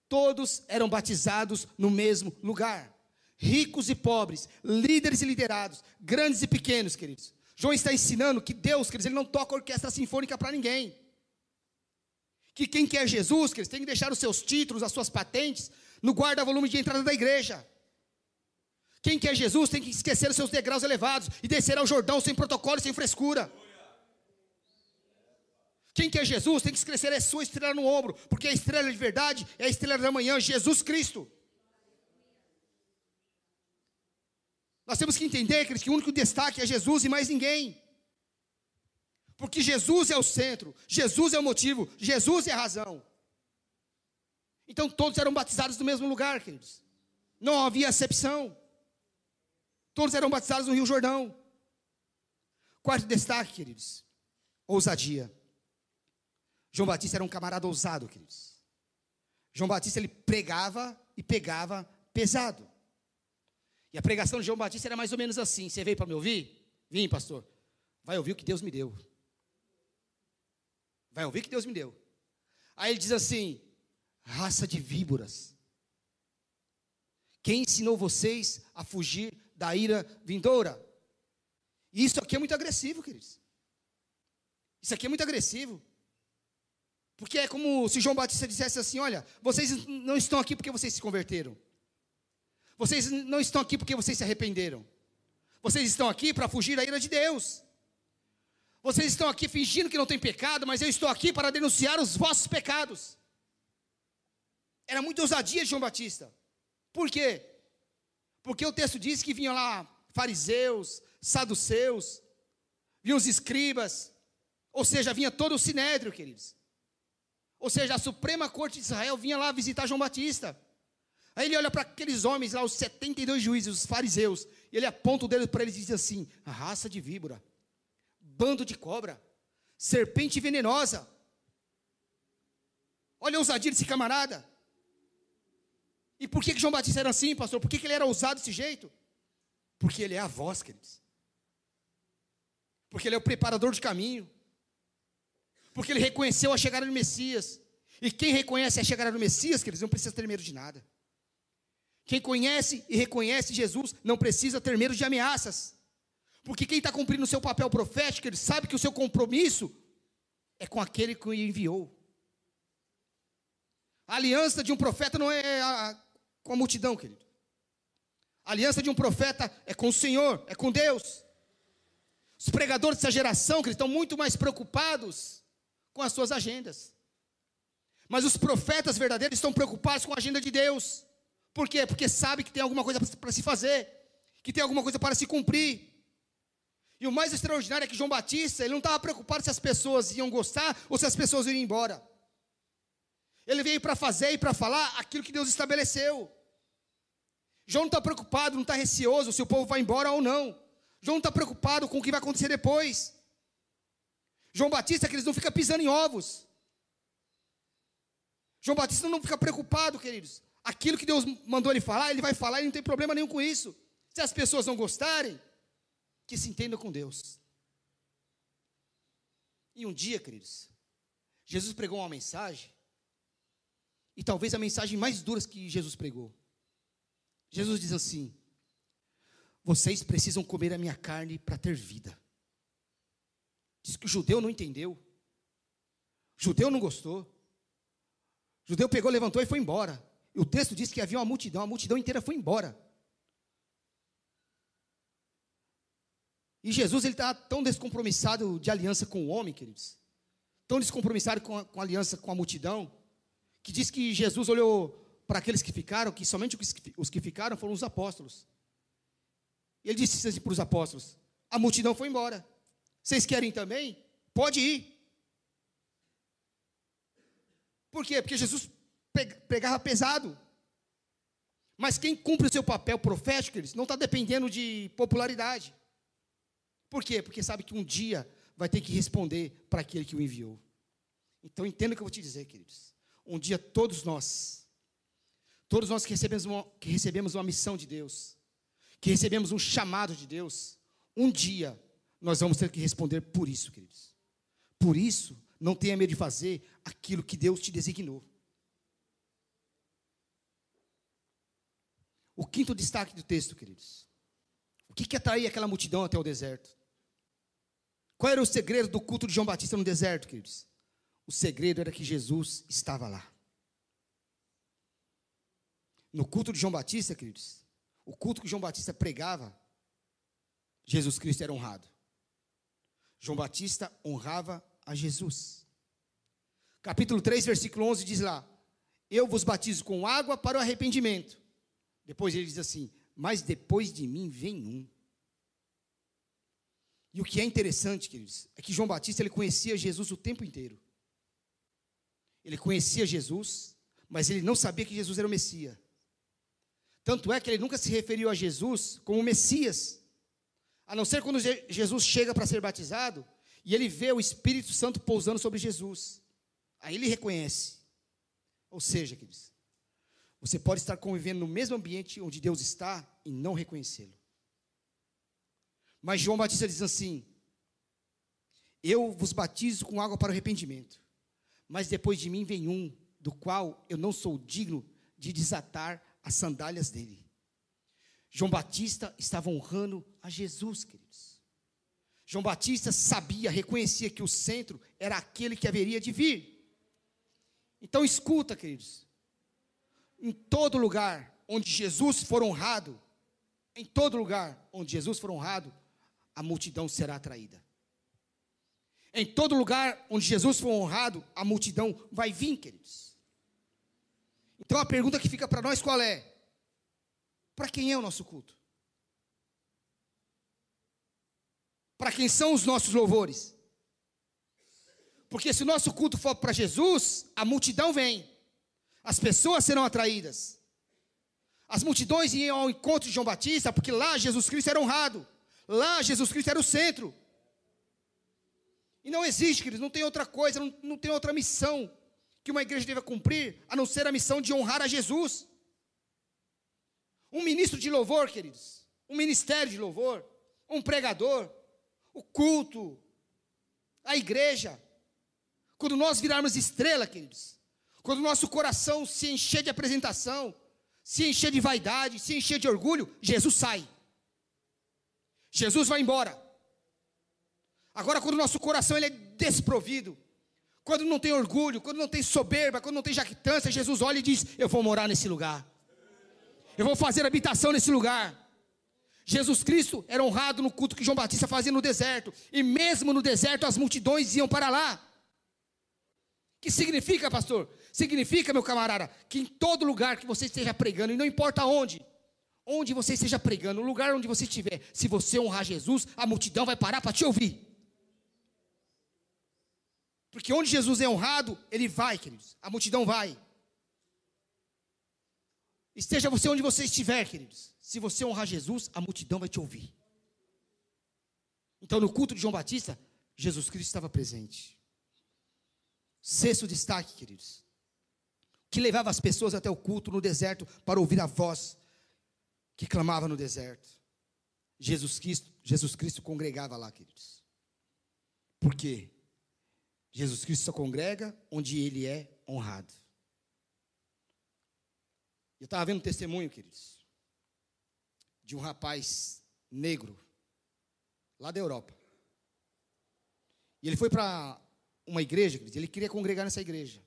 Todos eram batizados no mesmo lugar. Ricos e pobres, líderes e liderados, grandes e pequenos, queridos. João está ensinando que Deus, queridos, ele não toca orquestra sinfônica para ninguém que quem quer Jesus, que eles têm que deixar os seus títulos, as suas patentes, no guarda-volume de entrada da igreja. Quem quer Jesus tem que esquecer os seus degraus elevados e descer ao Jordão sem protocolo sem frescura. Quem quer Jesus tem que esquecer a sua estrela no ombro, porque a estrela de verdade é a estrela da manhã, Jesus Cristo. Nós temos que entender que o único destaque é Jesus e mais ninguém. Porque Jesus é o centro, Jesus é o motivo, Jesus é a razão. Então todos eram batizados no mesmo lugar, queridos. Não havia exceção. Todos eram batizados no Rio Jordão. Quarto destaque, queridos: ousadia. João Batista era um camarada ousado, queridos. João Batista ele pregava e pegava pesado. E a pregação de João Batista era mais ou menos assim: Você veio para me ouvir? Vim, pastor. Vai ouvir o que Deus me deu. Vai ouvir que Deus me deu. Aí ele diz assim: raça de víboras. Quem ensinou vocês a fugir da ira vindoura? Isso aqui é muito agressivo, queridos. Isso aqui é muito agressivo. Porque é como se João Batista dissesse assim: olha, vocês não estão aqui porque vocês se converteram. Vocês não estão aqui porque vocês se arrependeram. Vocês estão aqui para fugir da ira de Deus. Vocês estão aqui fingindo que não tem pecado, mas eu estou aqui para denunciar os vossos pecados. Era muita ousadia de João Batista. Por quê? Porque o texto diz que vinham lá fariseus, saduceus, vinham os escribas, ou seja, vinha todo o sinédrio, queridos. Ou seja, a Suprema Corte de Israel vinha lá visitar João Batista, Aí ele olha para aqueles homens lá, os 72 juízes, os fariseus, e ele aponta o dedo para eles e diz assim: raça de víbora, bando de cobra, serpente venenosa. Olha a ousadia desse camarada. E por que, que João Batista era assim, pastor? Por que, que ele era ousado desse jeito? Porque ele é a voz, queridos. Porque ele é o preparador de caminho. Porque ele reconheceu a chegada do Messias. E quem reconhece a chegada do Messias, queridos, não precisa ter medo de nada. Quem conhece e reconhece Jesus não precisa ter medo de ameaças. Porque quem está cumprindo o seu papel profético, ele sabe que o seu compromisso é com aquele que o enviou. A aliança de um profeta não é a, com a multidão, querido. A aliança de um profeta é com o Senhor, é com Deus. Os pregadores dessa geração, estão muito mais preocupados com as suas agendas. Mas os profetas verdadeiros estão preocupados com a agenda de Deus. Por quê? Porque sabe que tem alguma coisa para se fazer, que tem alguma coisa para se cumprir. E o mais extraordinário é que João Batista, ele não estava preocupado se as pessoas iam gostar ou se as pessoas iriam embora. Ele veio para fazer e para falar aquilo que Deus estabeleceu. João não está preocupado, não está receoso se o povo vai embora ou não. João não está preocupado com o que vai acontecer depois. João Batista, que eles não fica pisando em ovos. João Batista não fica preocupado, queridos. Aquilo que Deus mandou ele falar, ele vai falar e não tem problema nenhum com isso. Se as pessoas não gostarem, que se entendam com Deus. E um dia, queridos, Jesus pregou uma mensagem, e talvez a mensagem mais dura que Jesus pregou. Jesus diz assim: Vocês precisam comer a minha carne para ter vida. Diz que o judeu não entendeu. O judeu não gostou. O judeu pegou, levantou e foi embora. O texto diz que havia uma multidão, a multidão inteira foi embora. E Jesus ele está tão descompromissado de aliança com o homem, queridos, tão descompromissado com a, com a aliança com a multidão, que diz que Jesus olhou para aqueles que ficaram, que somente os que, os que ficaram foram os apóstolos. E ele disse assim para os apóstolos: a multidão foi embora. Vocês querem também? Pode ir. Por quê? Porque Jesus pegava pesado. Mas quem cumpre o seu papel profético, eles não está dependendo de popularidade. Por quê? Porque sabe que um dia vai ter que responder para aquele que o enviou. Então entenda o que eu vou te dizer, queridos. Um dia todos nós, todos nós que recebemos uma, que recebemos uma missão de Deus, que recebemos um chamado de Deus, um dia nós vamos ter que responder por isso, queridos. Por isso, não tenha medo de fazer aquilo que Deus te designou. O quinto destaque do texto, queridos. O que, que atraía aquela multidão até o deserto? Qual era o segredo do culto de João Batista no deserto, queridos? O segredo era que Jesus estava lá. No culto de João Batista, queridos, o culto que João Batista pregava, Jesus Cristo era honrado. João Batista honrava a Jesus. Capítulo 3, versículo 11 diz lá: Eu vos batizo com água para o arrependimento. Depois ele diz assim: Mas depois de mim vem um. E o que é interessante, queridos, é que João Batista ele conhecia Jesus o tempo inteiro. Ele conhecia Jesus, mas ele não sabia que Jesus era o Messias. Tanto é que ele nunca se referiu a Jesus como Messias. A não ser quando Jesus chega para ser batizado e ele vê o Espírito Santo pousando sobre Jesus. Aí ele reconhece. Ou seja, queridos, você pode estar convivendo no mesmo ambiente onde Deus está e não reconhecê-lo. Mas João Batista diz assim: Eu vos batizo com água para o arrependimento, mas depois de mim vem um, do qual eu não sou digno de desatar as sandálias dele. João Batista estava honrando a Jesus, queridos. João Batista sabia, reconhecia que o centro era aquele que haveria de vir. Então escuta, queridos. Em todo lugar onde Jesus for honrado, em todo lugar onde Jesus for honrado, a multidão será atraída. Em todo lugar onde Jesus for honrado, a multidão vai vir, queridos. Então a pergunta que fica para nós qual é? Para quem é o nosso culto? Para quem são os nossos louvores? Porque se o nosso culto for para Jesus, a multidão vem, as pessoas serão atraídas. As multidões iam ao encontro de João Batista, porque lá Jesus Cristo era honrado. Lá Jesus Cristo era o centro. E não existe, queridos, não tem outra coisa, não, não tem outra missão que uma igreja deva cumprir, a não ser a missão de honrar a Jesus. Um ministro de louvor, queridos, um ministério de louvor, um pregador, o culto, a igreja. Quando nós virarmos estrela, queridos, quando o nosso coração se encher de apresentação, se encher de vaidade, se encher de orgulho, Jesus sai. Jesus vai embora. Agora, quando o nosso coração ele é desprovido, quando não tem orgulho, quando não tem soberba, quando não tem jactância, Jesus olha e diz: Eu vou morar nesse lugar. Eu vou fazer habitação nesse lugar. Jesus Cristo era honrado no culto que João Batista fazia no deserto, e mesmo no deserto as multidões iam para lá. Que significa, pastor? Significa, meu camarada, que em todo lugar que você esteja pregando, e não importa onde, onde você esteja pregando, no lugar onde você estiver, se você honrar Jesus, a multidão vai parar para te ouvir. Porque onde Jesus é honrado, ele vai, queridos. A multidão vai. Esteja você onde você estiver, queridos. Se você honrar Jesus, a multidão vai te ouvir. Então, no culto de João Batista, Jesus Cristo estava presente. Sexto destaque, queridos. Que levava as pessoas até o culto no deserto para ouvir a voz que clamava no deserto. Jesus Cristo, Jesus Cristo congregava lá, queridos. Por quê? Jesus Cristo só congrega onde ele é honrado. Eu estava vendo um testemunho, queridos, de um rapaz negro, lá da Europa. E ele foi para uma igreja, queridos, ele queria congregar nessa igreja.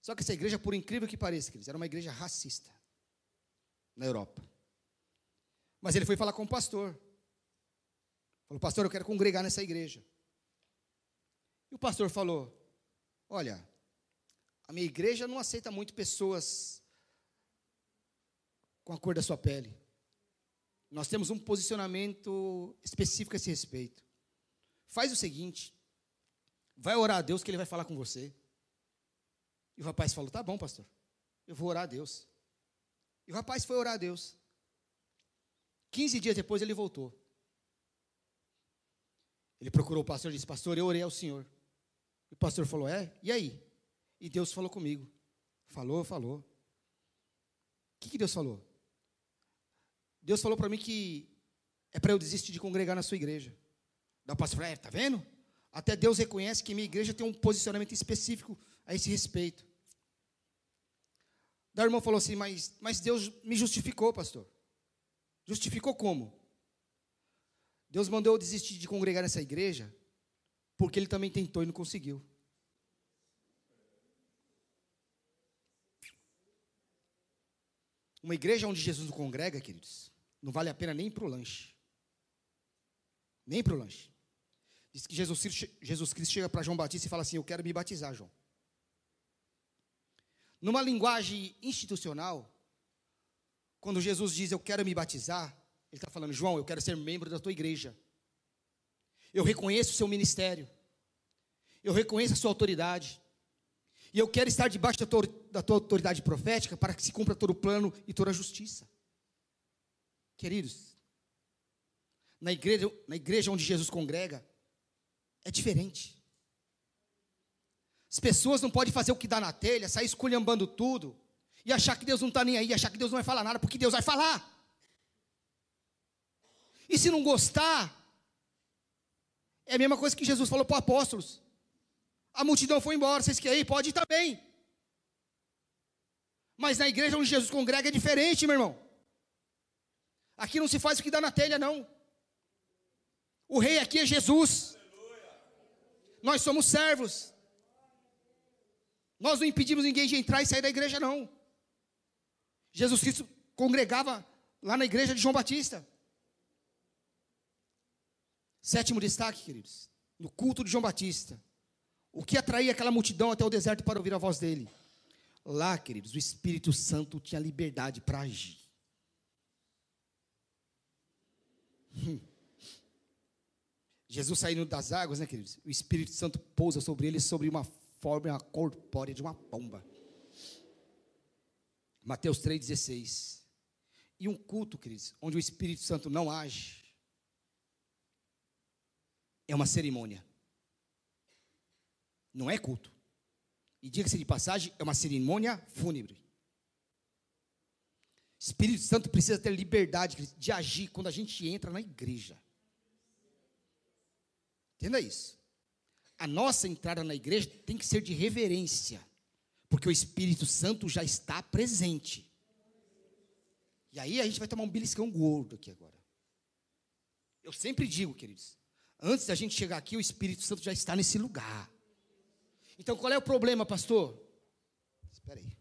Só que essa igreja, por incrível que pareça, queridos, era uma igreja racista na Europa. Mas ele foi falar com o pastor. Falou, pastor, eu quero congregar nessa igreja. E o pastor falou: Olha, a minha igreja não aceita muito pessoas com a cor da sua pele. Nós temos um posicionamento específico a esse respeito. Faz o seguinte: vai orar a Deus que Ele vai falar com você. E o rapaz falou: Tá bom, pastor, eu vou orar a Deus. E o rapaz foi orar a Deus. 15 dias depois ele voltou. Ele procurou o pastor e disse: Pastor, eu orei ao Senhor. E o pastor falou: É? E aí? E Deus falou comigo. Falou, falou. O que, que Deus falou? Deus falou para mim que é para eu desistir de congregar na sua igreja. O pastor falou: É, tá vendo? Até Deus reconhece que minha igreja tem um posicionamento específico a esse respeito. Da irmã falou assim: mas, mas Deus me justificou, pastor. Justificou como? Deus mandou eu desistir de congregar nessa igreja porque ele também tentou e não conseguiu. Uma igreja onde Jesus não congrega, queridos, não vale a pena nem para o lanche. Nem para o lanche. Diz que Jesus, Jesus Cristo chega para João Batista e fala assim: Eu quero me batizar, João. Numa linguagem institucional, quando Jesus diz eu quero me batizar, ele está falando, João, eu quero ser membro da tua igreja. Eu reconheço o seu ministério. Eu reconheço a sua autoridade. E eu quero estar debaixo da tua, da tua autoridade profética para que se cumpra todo o plano e toda a justiça. Queridos, na igreja, na igreja onde Jesus congrega, é diferente. As pessoas não podem fazer o que dá na telha, sair esculhambando tudo, e achar que Deus não está nem aí, achar que Deus não vai falar nada, porque Deus vai falar. E se não gostar, é a mesma coisa que Jesus falou para os apóstolos. A multidão foi embora, vocês querem ir? Pode ir também. Mas na igreja onde Jesus congrega é diferente, meu irmão. Aqui não se faz o que dá na telha, não. O rei aqui é Jesus. Nós somos servos. Nós não impedimos ninguém de entrar e sair da igreja, não. Jesus Cristo congregava lá na igreja de João Batista. Sétimo destaque, queridos, no culto de João Batista. O que atraía aquela multidão até o deserto para ouvir a voz dele? Lá, queridos, o Espírito Santo tinha liberdade para agir. Hum. Jesus saindo das águas, né, queridos? O Espírito Santo pousa sobre ele sobre uma forma corpórea de uma pomba. Mateus 3,16. E um culto, queridos, onde o Espírito Santo não age, é uma cerimônia. Não é culto. E diga-se de passagem, é uma cerimônia fúnebre. Espírito Santo precisa ter liberdade de agir quando a gente entra na igreja. Entenda isso. A nossa entrada na igreja tem que ser de reverência, porque o Espírito Santo já está presente. E aí a gente vai tomar um beliscão gordo aqui agora. Eu sempre digo, queridos, antes da gente chegar aqui, o Espírito Santo já está nesse lugar. Então qual é o problema, pastor? Espera aí.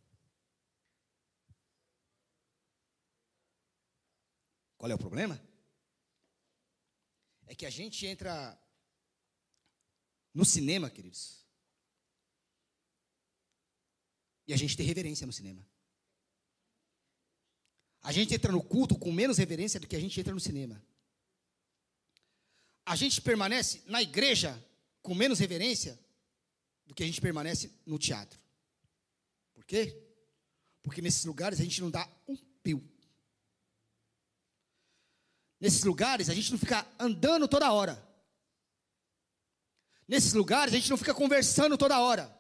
Qual é o problema? É que a gente entra no cinema, queridos. E a gente tem reverência no cinema. A gente entra no culto com menos reverência do que a gente entra no cinema. A gente permanece na igreja com menos reverência do que a gente permanece no teatro. Por quê? Porque nesses lugares a gente não dá um pio. Nesses lugares a gente não fica andando toda hora. Nesses lugares a gente não fica conversando toda hora.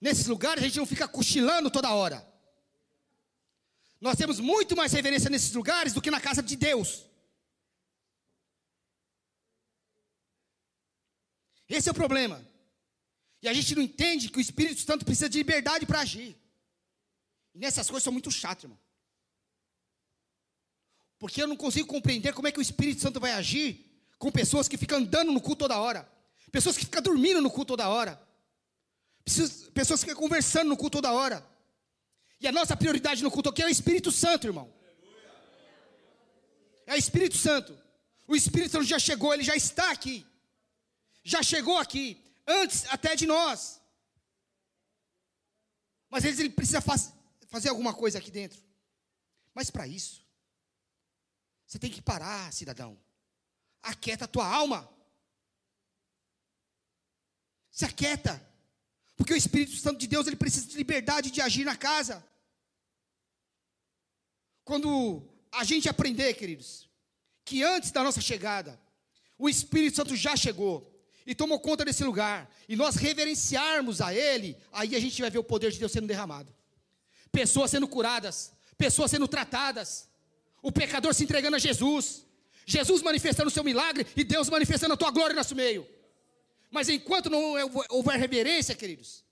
Nesses lugares a gente não fica cochilando toda hora. Nós temos muito mais reverência nesses lugares do que na casa de Deus. Esse é o problema. E a gente não entende que o Espírito Santo precisa de liberdade para agir. E nessas coisas são muito chato, irmão. Porque eu não consigo compreender como é que o Espírito Santo vai agir com pessoas que ficam andando no culto toda hora. Pessoas que ficam dormindo no culto toda hora. Pessoas que ficam conversando no culto toda hora. E a nossa prioridade no culto aqui é o Espírito Santo, irmão. É o Espírito Santo. O Espírito Santo já chegou, ele já está aqui. Já chegou aqui, antes até de nós. Mas ele precisa faz, fazer alguma coisa aqui dentro. Mas para isso, você tem que parar, cidadão. Aquieta a tua alma. Se aquieta. Porque o Espírito Santo de Deus, ele precisa de liberdade de agir na casa. Quando a gente aprender, queridos, que antes da nossa chegada, o Espírito Santo já chegou e tomou conta desse lugar, e nós reverenciarmos a Ele, aí a gente vai ver o poder de Deus sendo derramado. Pessoas sendo curadas, pessoas sendo tratadas, o pecador se entregando a Jesus, Jesus manifestando o seu milagre e Deus manifestando a tua glória no nosso meio. Mas enquanto não houver reverência, queridos,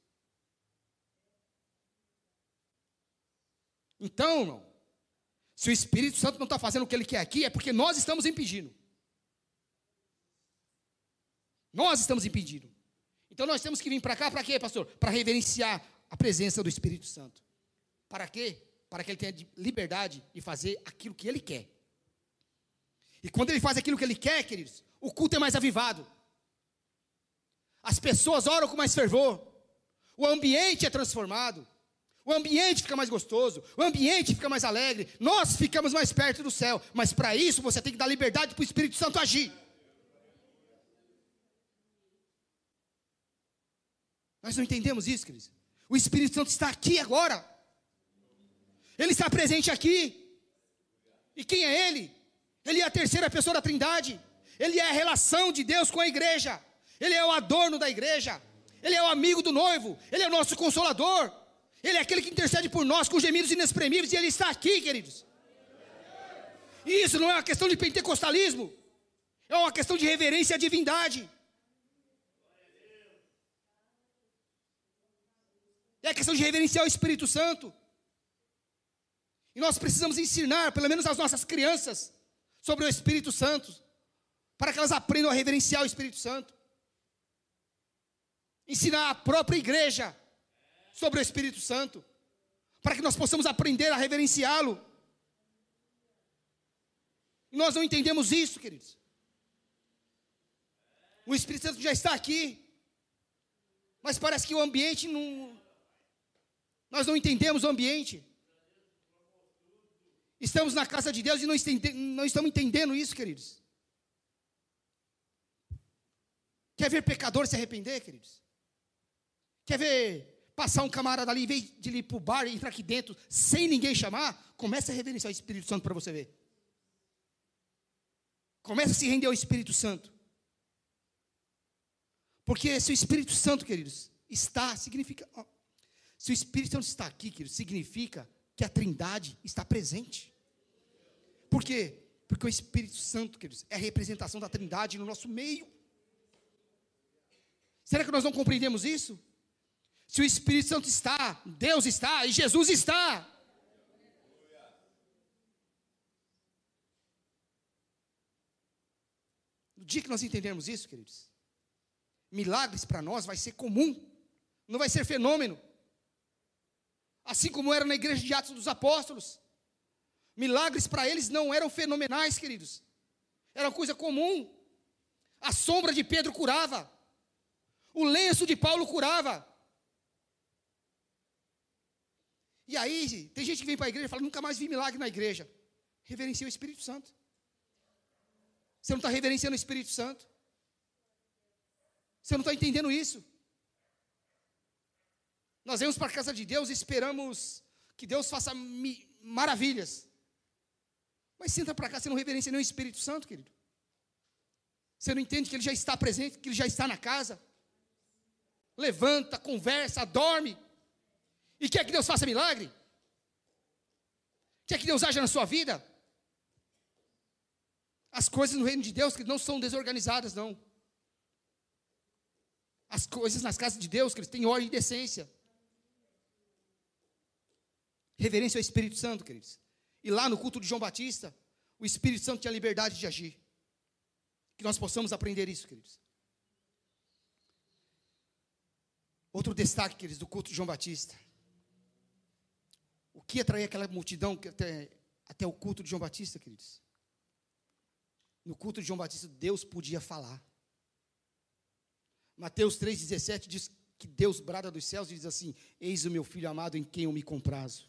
então, irmão, se o Espírito Santo não está fazendo o que ele quer aqui, é porque nós estamos impedindo. Nós estamos impedindo. Então nós temos que vir para cá para quê, pastor? Para reverenciar a presença do Espírito Santo. Para quê? Para que ele tenha liberdade de fazer aquilo que ele quer. E quando ele faz aquilo que ele quer, queridos, o culto é mais avivado. As pessoas oram com mais fervor. O ambiente é transformado. O ambiente fica mais gostoso, o ambiente fica mais alegre, nós ficamos mais perto do céu, mas para isso você tem que dar liberdade para o Espírito Santo agir. Nós não entendemos isso, queridos. O Espírito Santo está aqui agora. Ele está presente aqui. E quem é Ele? Ele é a terceira pessoa da Trindade. Ele é a relação de Deus com a igreja. Ele é o adorno da igreja. Ele é o amigo do noivo. Ele é o nosso consolador. Ele é aquele que intercede por nós com gemidos inexprimíveis. E Ele está aqui, queridos. E isso não é uma questão de pentecostalismo. É uma questão de reverência à divindade. É a questão de reverenciar o Espírito Santo. E nós precisamos ensinar, pelo menos as nossas crianças, sobre o Espírito Santo, para que elas aprendam a reverenciar o Espírito Santo ensinar a própria igreja sobre o Espírito Santo, para que nós possamos aprender a reverenciá-lo. Nós não entendemos isso, queridos. O Espírito Santo já está aqui, mas parece que o ambiente não. Nós não entendemos o ambiente. Estamos na casa de Deus e não, não estamos entendendo isso, queridos. Quer ver pecador se arrepender, queridos? Quer ver passar um camarada ali, em vez de ir para o bar e entrar aqui dentro, sem ninguém chamar, comece a reverenciar o Espírito Santo para você ver. Comece a se render ao Espírito Santo. Porque se o Espírito Santo, queridos, está, significa. Ó, se o Espírito Santo está aqui, queridos, significa que a Trindade está presente. Por quê? Porque o Espírito Santo, queridos, é a representação da Trindade no nosso meio. Será que nós não compreendemos isso? Se o Espírito Santo está, Deus está e Jesus está. No dia que nós entendermos isso, queridos, milagres para nós vai ser comum, não vai ser fenômeno. Assim como era na igreja de Atos dos Apóstolos. Milagres para eles não eram fenomenais, queridos. Era coisa comum. A sombra de Pedro curava. O lenço de Paulo curava. E aí, tem gente que vem para a igreja e fala: nunca mais vi milagre na igreja. Reverencia o Espírito Santo. Você não está reverenciando o Espírito Santo. Você não está entendendo isso. Nós vamos para a casa de Deus e esperamos que Deus faça maravilhas. Mas senta para cá, você não reverencia nem o Espírito Santo, querido. Você não entende que ele já está presente, que ele já está na casa. Levanta, conversa, dorme. E quer que Deus faça milagre? Quer que Deus haja na sua vida? As coisas no reino de Deus que não são desorganizadas, não. As coisas nas casas de Deus, que eles têm ordem e decência. Reverência ao Espírito Santo, queridos. E lá no culto de João Batista, o Espírito Santo tinha liberdade de agir. Que nós possamos aprender isso, queridos. Outro destaque, queridos, do culto de João Batista. O que atraía aquela multidão até, até o culto de João Batista, queridos? No culto de João Batista, Deus podia falar. Mateus 3,17 diz que Deus brada dos céus e diz assim: Eis o meu filho amado em quem eu me comprazo.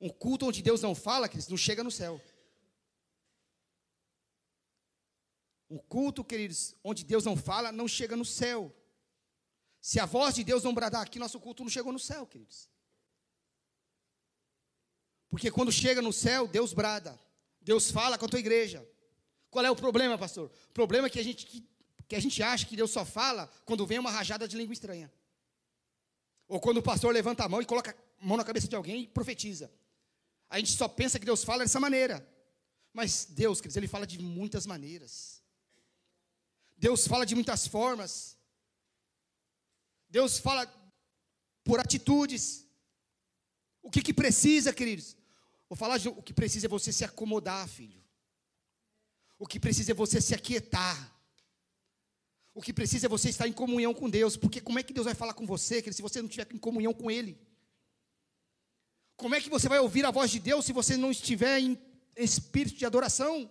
Um culto onde Deus não fala, queridos, não chega no céu. Um culto, queridos, onde Deus não fala, não chega no céu. Se a voz de Deus não bradar aqui, nosso culto não chegou no céu, queridos. Porque quando chega no céu, Deus brada. Deus fala com a tua igreja. Qual é o problema, pastor? O problema é que a gente, que, que a gente acha que Deus só fala quando vem uma rajada de língua estranha. Ou quando o pastor levanta a mão e coloca a mão na cabeça de alguém e profetiza. A gente só pensa que Deus fala dessa maneira. Mas Deus, queridos, Ele fala de muitas maneiras. Deus fala de muitas formas. Deus fala por atitudes. O que, que precisa, queridos? Vou falar de, o que precisa é você se acomodar, filho. O que precisa é você se aquietar. O que precisa é você estar em comunhão com Deus. Porque como é que Deus vai falar com você, querido, se você não estiver em comunhão com Ele? Como é que você vai ouvir a voz de Deus se você não estiver em espírito de adoração?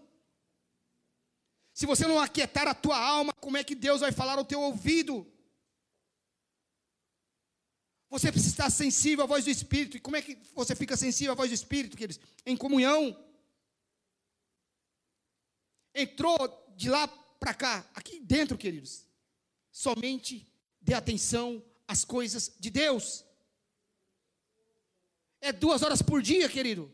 Se você não aquietar a tua alma, como é que Deus vai falar ao teu ouvido? Você precisa estar sensível à voz do Espírito. E como é que você fica sensível à voz do Espírito, queridos? Em comunhão. Entrou de lá para cá, aqui dentro, queridos. Somente dê atenção às coisas de Deus. É duas horas por dia, querido.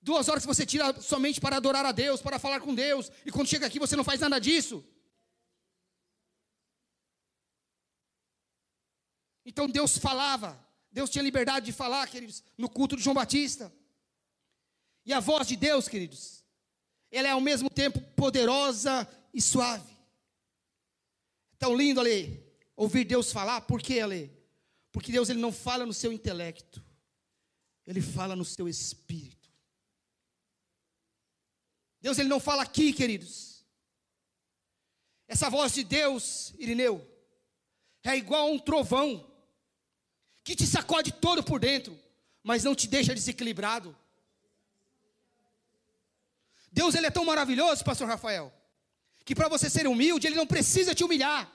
Duas horas que você tira somente para adorar a Deus, para falar com Deus. E quando chega aqui você não faz nada disso. Então Deus falava. Deus tinha liberdade de falar, queridos, no culto de João Batista. E a voz de Deus, queridos, ela é ao mesmo tempo poderosa e suave. Tão lindo ali ouvir Deus falar, por que ali? Porque Deus ele não fala no seu intelecto, ele fala no seu espírito. Deus ele não fala aqui, queridos. Essa voz de Deus, Irineu, é igual a um trovão que te sacode todo por dentro, mas não te deixa desequilibrado. Deus ele é tão maravilhoso, pastor Rafael, que para você ser humilde, ele não precisa te humilhar.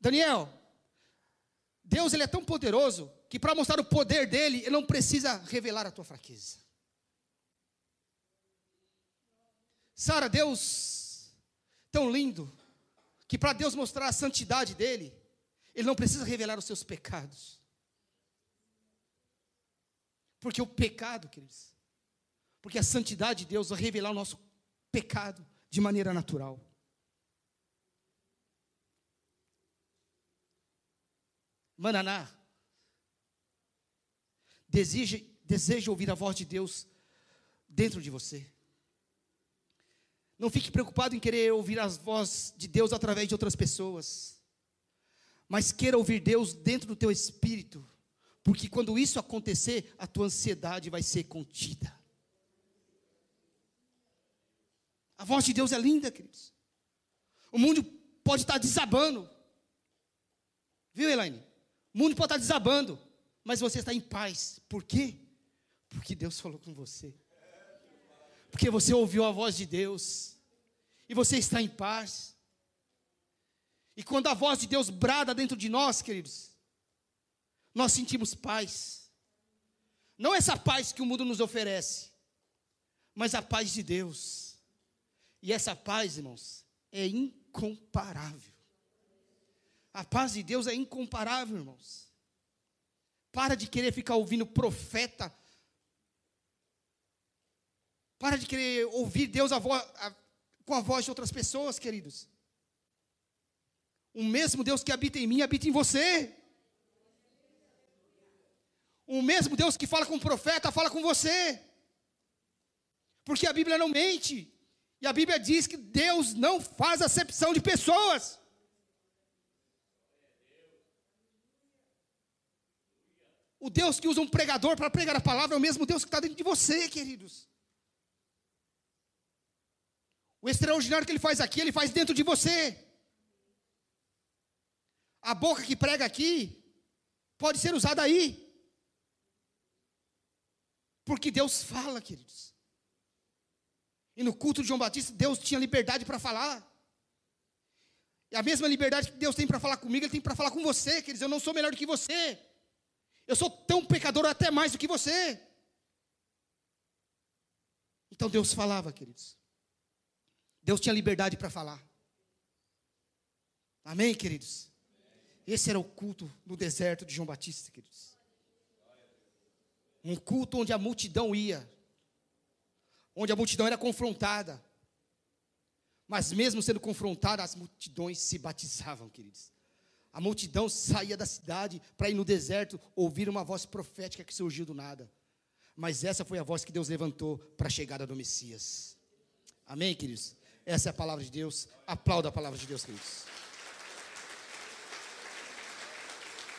Daniel, Deus ele é tão poderoso que para mostrar o poder dele, ele não precisa revelar a tua fraqueza. Sara, Deus tão lindo que para Deus mostrar a santidade dele, ele não precisa revelar os seus pecados. Porque o pecado, queridos, porque a santidade de Deus vai revelar o nosso pecado de maneira natural. Mananá, deseja, deseja ouvir a voz de Deus dentro de você. Não fique preocupado em querer ouvir a voz de Deus através de outras pessoas. Mas queira ouvir Deus dentro do teu espírito. Porque quando isso acontecer, a tua ansiedade vai ser contida. A voz de Deus é linda, queridos. O mundo pode estar desabando. Viu, Elaine? O mundo pode estar desabando. Mas você está em paz. Por quê? Porque Deus falou com você. Porque você ouviu a voz de Deus. E você está em paz. E quando a voz de Deus brada dentro de nós, queridos, nós sentimos paz. Não essa paz que o mundo nos oferece, mas a paz de Deus. E essa paz, irmãos, é incomparável. A paz de Deus é incomparável, irmãos. Para de querer ficar ouvindo profeta. Para de querer ouvir Deus a voz, a, com a voz de outras pessoas, queridos. O mesmo Deus que habita em mim habita em você. O mesmo Deus que fala com o profeta, fala com você. Porque a Bíblia não mente. E a Bíblia diz que Deus não faz acepção de pessoas. O Deus que usa um pregador para pregar a palavra é o mesmo Deus que está dentro de você, queridos. O extraordinário que ele faz aqui, ele faz dentro de você. A boca que prega aqui pode ser usada aí. Porque Deus fala, queridos. E no culto de João Batista, Deus tinha liberdade para falar. E a mesma liberdade que Deus tem para falar comigo, Ele tem para falar com você, queridos. Eu não sou melhor do que você. Eu sou tão pecador até mais do que você. Então Deus falava, queridos. Deus tinha liberdade para falar. Amém, queridos? Esse era o culto no deserto de João Batista, queridos. Um culto onde a multidão ia, onde a multidão era confrontada. Mas mesmo sendo confrontada, as multidões se batizavam, queridos. A multidão saía da cidade para ir no deserto ouvir uma voz profética que surgiu do nada. Mas essa foi a voz que Deus levantou para a chegada do Messias. Amém, queridos? Essa é a palavra de Deus. Aplauda a palavra de Deus, queridos.